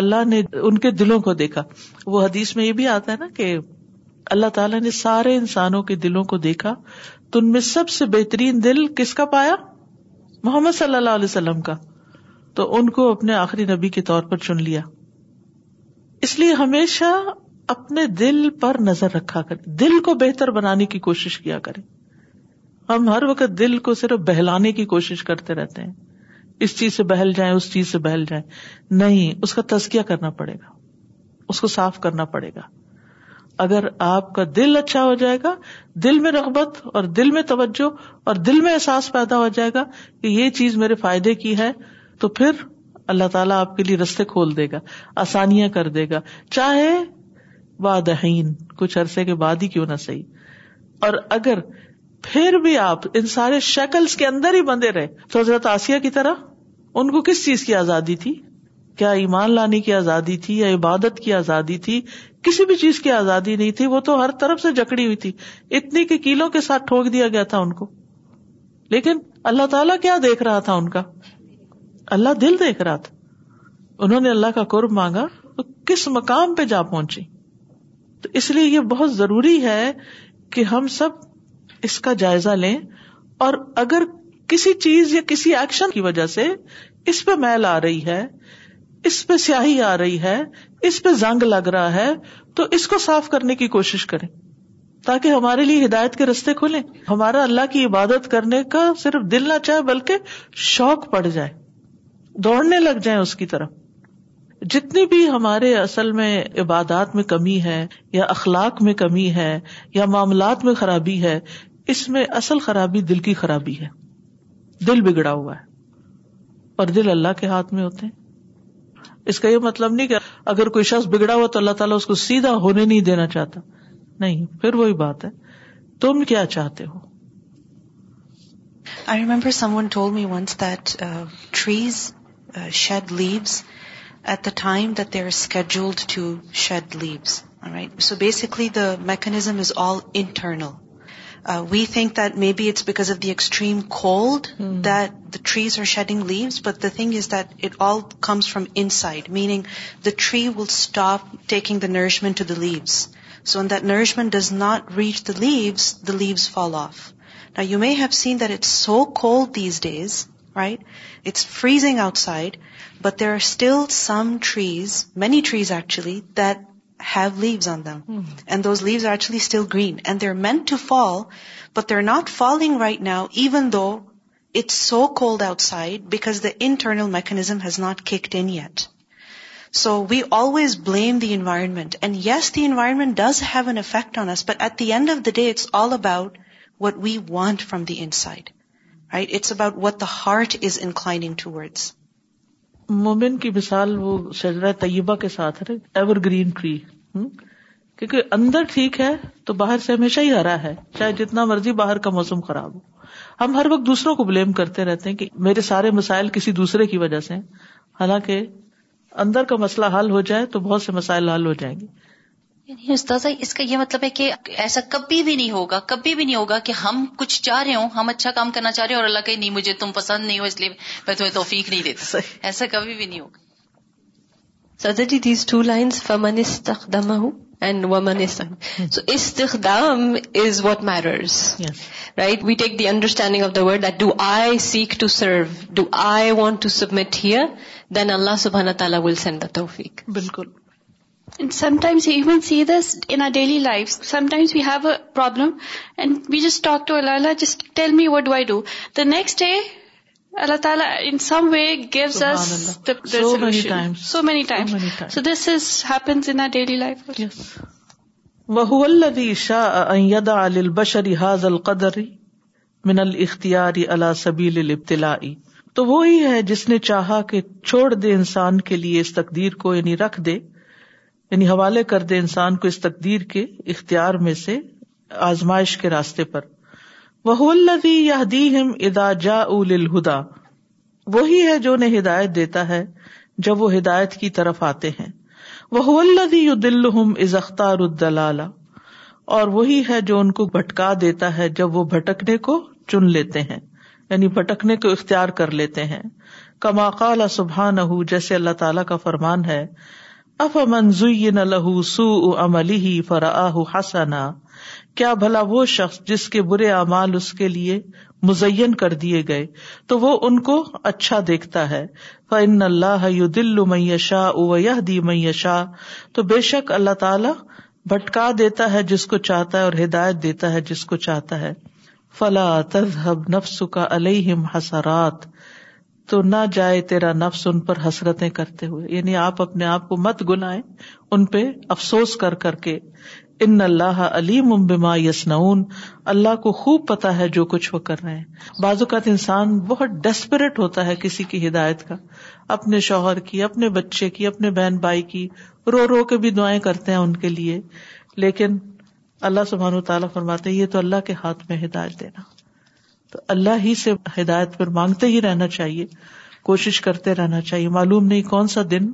اللہ نے ان کے دلوں کو دیکھا وہ حدیث میں یہ بھی آتا ہے نا کہ اللہ تعالیٰ نے سارے انسانوں کے دلوں کو دیکھا تو ان میں سب سے بہترین دل کس کا پایا محمد صلی اللہ علیہ وسلم کا تو ان کو اپنے آخری نبی کے طور پر چن لیا اس لیے ہمیشہ اپنے دل پر نظر رکھا کرے دل کو بہتر بنانے کی کوشش کیا کریں ہم ہر وقت دل کو صرف بہلانے کی کوشش کرتے رہتے ہیں اس چیز سے بہل جائیں اس چیز سے بہل جائیں نہیں اس کا تزکیہ کرنا پڑے گا اس کو صاف کرنا پڑے گا اگر آپ کا دل اچھا ہو جائے گا دل میں رغبت اور دل میں توجہ اور دل میں احساس پیدا ہو جائے گا کہ یہ چیز میرے فائدے کی ہے تو پھر اللہ تعالیٰ آپ کے لیے رستے کھول دے گا آسانیاں کر دے گا چاہے بادہین کچھ عرصے کے بعد ہی کیوں نہ صحیح اور اگر پھر بھی آپ ان سارے شکلس کے اندر ہی بندے رہے تو حضرت آسیہ کی طرح ان کو کس چیز کی آزادی تھی کیا ایمان لانے کی آزادی تھی یا عبادت کی آزادی تھی کسی بھی چیز کی آزادی نہیں تھی وہ تو ہر طرف سے جکڑی ہوئی تھی اتنی کہ کیلوں کے ساتھ ٹھوک دیا گیا تھا ان کو لیکن اللہ تعالیٰ کیا دیکھ رہا تھا ان کا اللہ دل دیکھ رہا تھا انہوں نے اللہ کا قرب مانگا تو کس مقام پہ جا پہنچی تو اس لیے یہ بہت ضروری ہے کہ ہم سب اس کا جائزہ لیں اور اگر کسی چیز یا کسی ایکشن کی وجہ سے اس پہ میل آ رہی ہے اس پہ سیاہی آ رہی ہے اس پہ زنگ لگ رہا ہے تو اس کو صاف کرنے کی کوشش کریں تاکہ ہمارے لیے ہدایت کے رستے کھلیں ہمارا اللہ کی عبادت کرنے کا صرف دل نہ چاہے بلکہ شوق پڑ جائے دوڑنے لگ جائیں اس کی طرف جتنی بھی ہمارے اصل میں عبادات میں کمی ہے یا اخلاق میں کمی ہے یا معاملات میں خرابی ہے اس میں اصل خرابی دل کی خرابی ہے دل بگڑا ہوا ہے اور دل اللہ کے ہاتھ میں ہوتے ہیں اس کا یہ مطلب نہیں کہ اگر کوئی شخص بگڑا ہوا تو اللہ تعالیٰ اس کو سیدھا ہونے نہیں دینا چاہتا نہیں پھر وہی بات ہے تم کیا چاہتے ہو I remember someone told me once that trees shed leaves at the time that they are asked to shed leaves so basically the mechanism is all internal Uh, we think that maybe it's because of the extreme cold hmm. that the trees are shedding leaves, but the thing is that it all comes from inside, meaning the tree will stop taking the nourishment to the leaves. So when that nourishment does not reach the leaves fall off. Now you may have seen that it's so cold these days, right? It's freezing outside, but there are still some trees, many trees actually, that have leaves on them. Hmm. And those leaves are actually still green. And they're meant to fall, but they're not falling right now, even though it's so cold outside, because the internal mechanism has not kicked in yet. So we always blame the environment. And yes, the environment does have an effect on us, but at the end of the day, it's all about what we want from the inside, right? It's about what the heart is inclining towards. مومن کی مثال وہ شرائے طیبہ کے ساتھ ہے ایور گرین ٹری کیونکہ اندر ٹھیک ہے تو باہر سے ہمیشہ ہی ہرا ہے چاہے جتنا مرضی باہر کا موسم خراب ہو ہم ہر وقت دوسروں کو بلیم کرتے رہتے ہیں کہ میرے سارے مسائل کسی دوسرے کی وجہ سے حالانکہ اندر کا مسئلہ حل ہو جائے تو بہت سے مسائل حل ہو جائیں گے یعنی استاذہ اس کا یہ مطلب ہے کہ ایسا کبھی بھی نہیں ہوگا کبھی بھی نہیں ہوگا کہ ہم کچھ چاہ رہے ہوں ہم اچھا کام کرنا چاہ رہے ہیں اور اللہ کہ نہیں مجھے تم پسند نہیں ہو اس لیے میں تمہیں توفیق نہیں دیتا ایسا کبھی بھی نہیں ہوگا سدر جی دیز ٹو لائن فمن استخدم اینڈ ومن استخدم so استخدام is what mirrors right we take the understanding of the word that do I seek to serve do I want to submit here then اللہ سبحانہ تعالیٰ ول سینڈ دا توفیق بالکل some times even see next day اللہ تعالیٰ وہو البی شاہدا البشری حاض القدر من الختیاری اللہ سبیل البتلا تو وہی ہے جس نے چاہا کہ چھوڑ دے انسان کے لیے اس تقدیر کو یعنی رکھ دے یعنی حوالے کر دے انسان کو اس تقدیر کے اختیار میں سے آزمائش کے راستے پر وہ الدی یا دیم ادا جا ادا وہی ہے جو انہیں ہدایت دیتا ہے جب وہ ہدایت کی طرف آتے ہیں الدی یو دل اختار الدلال اور وہی ہے جو ان کو بھٹکا دیتا ہے جب وہ بھٹکنے کو چن لیتے ہیں یعنی بھٹکنے کو اختیار کر لیتے ہیں کماقال سبحان جیسے اللہ تعالیٰ کا فرمان ہے اف منظو لہو سو املی حسنا کیا بھلا وہ شخص جس کے برے اعمال اس کے لیے مزین کر دیے گئے تو وہ ان کو اچھا دیکھتا ہے فن اللہ دل میشا اویہ دی میشا تو بے شک اللہ تعالی بھٹکا دیتا ہے جس کو چاہتا ہے اور ہدایت دیتا ہے جس کو چاہتا ہے فلا تذهب نفس کا علیہم حسرات تو نہ جائے تیرا نفس ان پر حسرتیں کرتے ہوئے یعنی آپ اپنے آپ کو مت گنائے ان پہ افسوس کر کر کے ان اللہ علیم بما یسنعون یسن اللہ کو خوب پتا ہے جو کچھ وہ کر رہے ہیں اوقات انسان بہت ڈیسپریٹ ہوتا ہے کسی کی ہدایت کا اپنے شوہر کی اپنے بچے کی اپنے بہن بھائی کی رو رو کے بھی دعائیں کرتے ہیں ان کے لیے لیکن اللہ و تعالیٰ فرماتے یہ تو اللہ کے ہاتھ میں ہدایت دینا تو اللہ ہی سے ہدایت پر مانگتے ہی رہنا چاہیے کوشش کرتے رہنا چاہیے معلوم نہیں کون سا دن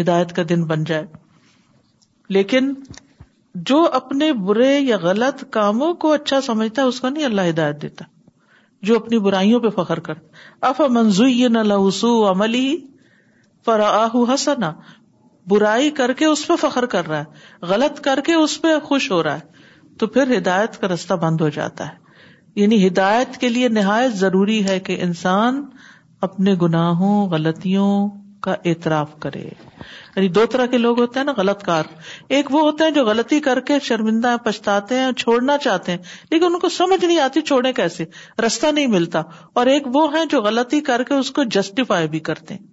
ہدایت کا دن بن جائے لیکن جو اپنے برے یا غلط کاموں کو اچھا سمجھتا ہے اس کو نہیں اللہ ہدایت دیتا جو اپنی برائیوں پہ فخر کرتا اف منزوئی نہ لسو عملی پر آہ حسنا برائی کر کے اس پہ فخر کر رہا ہے غلط کر کے اس پہ خوش ہو رہا ہے تو پھر ہدایت کا رستہ بند ہو جاتا ہے یعنی ہدایت کے لیے نہایت ضروری ہے کہ انسان اپنے گناہوں غلطیوں کا اعتراف کرے یعنی دو طرح کے لوگ ہوتے ہیں نا غلط کار ایک وہ ہوتے ہیں جو غلطی کر کے شرمندہ ہیں پچھتاتے ہیں چھوڑنا چاہتے ہیں لیکن ان کو سمجھ نہیں آتی چھوڑے کیسے رستہ نہیں ملتا اور ایک وہ ہیں جو غلطی کر کے اس کو جسٹیفائی بھی کرتے ہیں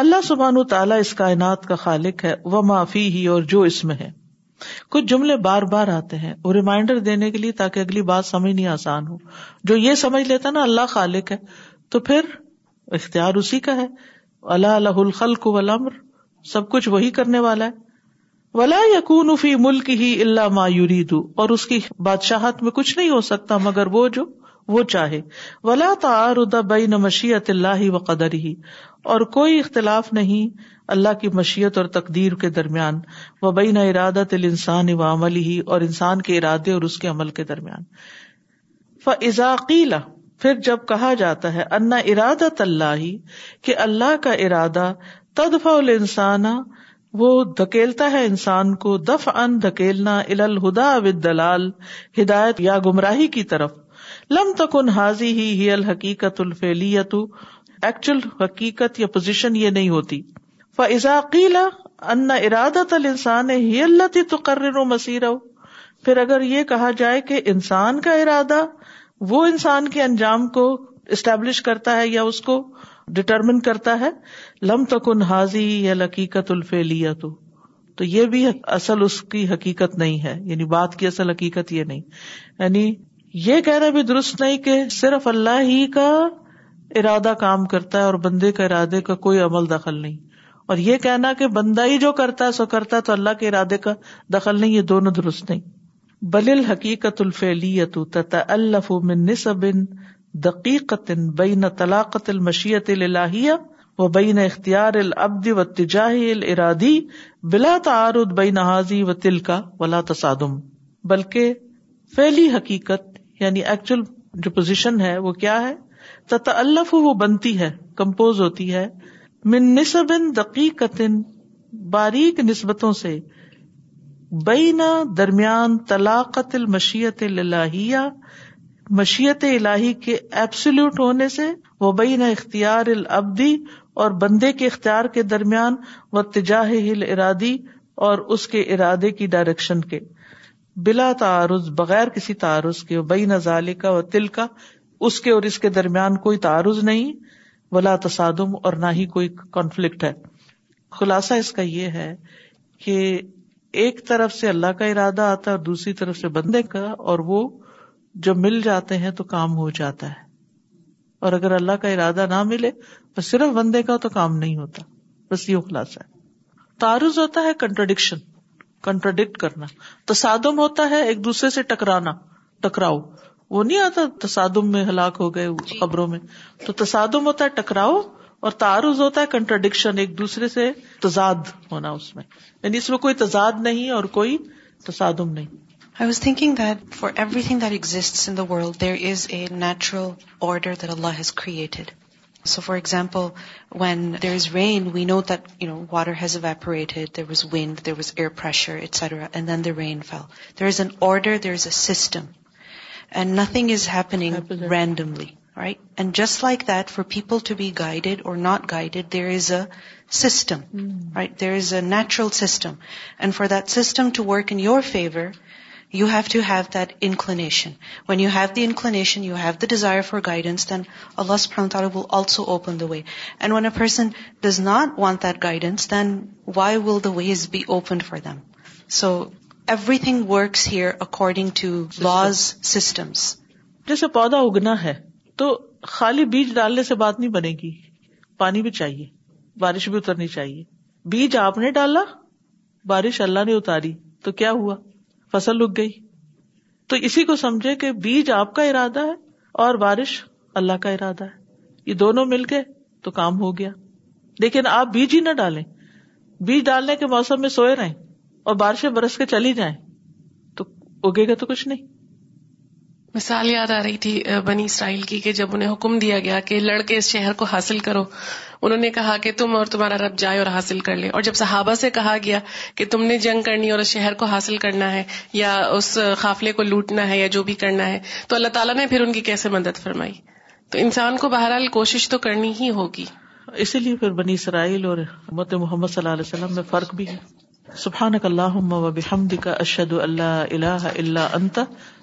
اللہ سبحان تعالیٰ اس کائنات کا خالق ہے وہ معافی ہی اور جو اس میں ہے کچھ جملے بار بار آتے ہیں وہ ریمائنڈر دینے کے لیے تاکہ اگلی بات سمجھ نہیں آسان ہو جو یہ سمجھ لیتا نا اللہ خالق ہے تو پھر اختیار اسی کا ہے اللہ اللہ الخل کو ولامر سب کچھ وہی کرنے والا ہے ولا یقون فی ملک ہی اللہ مایوری دوں اور اس کی بادشاہت میں کچھ نہیں ہو سکتا مگر وہ جو وہ چاہے ولا ولادا بین مشیت اللہ و قدر ہی اور کوئی اختلاف نہیں اللہ کی مشیت اور تقدیر کے درمیان و بین بے الانسان و عمل ہی اور انسان کے ارادے اور اس کے عمل کے درمیان فضاقیلا پھر جب کہا جاتا ہے انادت اللہ کہ اللہ کا ارادہ تدف دھکیلتا ہے انسان کو دف ان دھکیلنا ال الہدا ہدایت یا گمراہی کی طرف لم تکن حاضی ہی الحقیقت الفیلی ایکچوئل حقیقت یا پوزیشن یہ نہیں ہوتی فضا قیلا ان السان ہی اللہ تی تقرر پھر اگر یہ کہا جائے کہ انسان کا ارادہ وہ انسان کے انجام کو اسٹیبلش کرتا ہے یا اس کو ڈٹرمن کرتا ہے لم تکن حاضی یا لقیقت الفیلیت تو یہ بھی اصل اس کی حقیقت نہیں ہے یعنی بات کی اصل حقیقت یہ نہیں یعنی یہ کہنا بھی درست نہیں کہ صرف اللہ ہی کا ارادہ کام کرتا ہے اور بندے کا ارادے کا کوئی عمل دخل نہیں اور یہ کہنا کہ بندہ ہی جو کرتا ہے سو کرتا ہے تو اللہ کے ارادے کا دخل نہیں یہ دونوں درست نہیں بل الحقیقت من نسب دقیقت بین طلاقت المشیت الالہیہ و بین اختیار العبد و اتجاہ الارادی بلا تعارض بین حاضی و تلکا ولا تصادم بلکہ فیلی حقیقت یعنی ایکچوئل جو پوزیشن ہے وہ کیا ہے تتعلف وہ بنتی ہے کمپوز ہوتی ہے من نسب دقیقتن باریک نسبتوں سے بین درمیان طلاقت المشیت الہیہ مشیت الہی کے ایبسلوٹ ہونے سے وہ بین اختیار العبدی اور بندے کے اختیار کے درمیان و تجاہ ارادی اور اس کے ارادے کی ڈائریکشن کے بلا تعارض بغیر کسی تعارض کے تل نظال اس کے اور اس کے درمیان کوئی تعارض نہیں بلا تصادم اور نہ ہی کوئی کانفلکٹ ہے خلاصہ اس کا یہ ہے کہ ایک طرف سے اللہ کا ارادہ آتا ہے اور دوسری طرف سے بندے کا اور وہ جب مل جاتے ہیں تو کام ہو جاتا ہے اور اگر اللہ کا ارادہ نہ ملے تو صرف بندے کا تو کام نہیں ہوتا بس یہ خلاصہ ہے تعارض ہوتا ہے کنٹروڈکشن کنٹروڈکٹ کرنا تصادم ہوتا ہے ایک دوسرے سے ٹکرانا ٹکراؤ وہ نہیں آتا تصادم میں ہلاک ہو گئے جی۔ خبروں میں تو تصادم ہوتا ہے ٹکراؤ اور تعارض ہوتا ہے کنٹرڈکشن ایک دوسرے سے تضاد ہونا اس میں یعنی اس میں کوئی تضاد نہیں اور کوئی تصادم نہیں I was thinking that for every thing that that exist in the there is a natural order Allah has created So for example, when there is rain, we know that, water has evaporated, there was wind, there was air pressure, etc., and then the rain fell. There is an order, there is a system. And nothing is happening randomly, right? And just like that, for people to be guided or not guided, there is a system, mm. right? There is a natural system. And for that system to work in your favor, you have to have inclination when you have the ways be open for them so every thing here according to laws systems جیسے پودا اگنا ہے تو خالی بیج ڈالنے سے بات نہیں بنے گی پانی بھی چاہیے بارش بھی اترنی چاہیے بیج آپ نے ڈالا بارش اللہ نے اتاری تو کیا ہوا فصل اگ گئی تو اسی کو سمجھے کہ بیج آپ کا ارادہ ہے اور بارش اللہ کا ارادہ ہے یہ دونوں مل کے تو کام ہو گیا لیکن آپ بیج ہی نہ ڈالیں بیج ڈالنے کے موسم میں سوئے رہیں اور بارشیں برس کے چلی جائیں تو اگے گا تو کچھ نہیں مثال یاد آ رہی تھی بنی اسرائیل کی کہ جب انہیں حکم دیا گیا کہ لڑکے اس شہر کو حاصل کرو انہوں نے کہا کہ تم اور تمہارا رب جائے اور حاصل کر لے اور جب صحابہ سے کہا گیا کہ تم نے جنگ کرنی اور اس شہر کو حاصل کرنا ہے یا اس قافلے کو لوٹنا ہے یا جو بھی کرنا ہے تو اللہ تعالیٰ نے پھر ان کی کیسے مدد فرمائی تو انسان کو بہرحال کوشش تو کرنی ہی ہوگی اسی لیے پھر بنی اسرائیل اور محمد صلی اللہ علیہ وسلم میں فرق بھی ہے سبحان اللہ اللہ اللہ اشد انت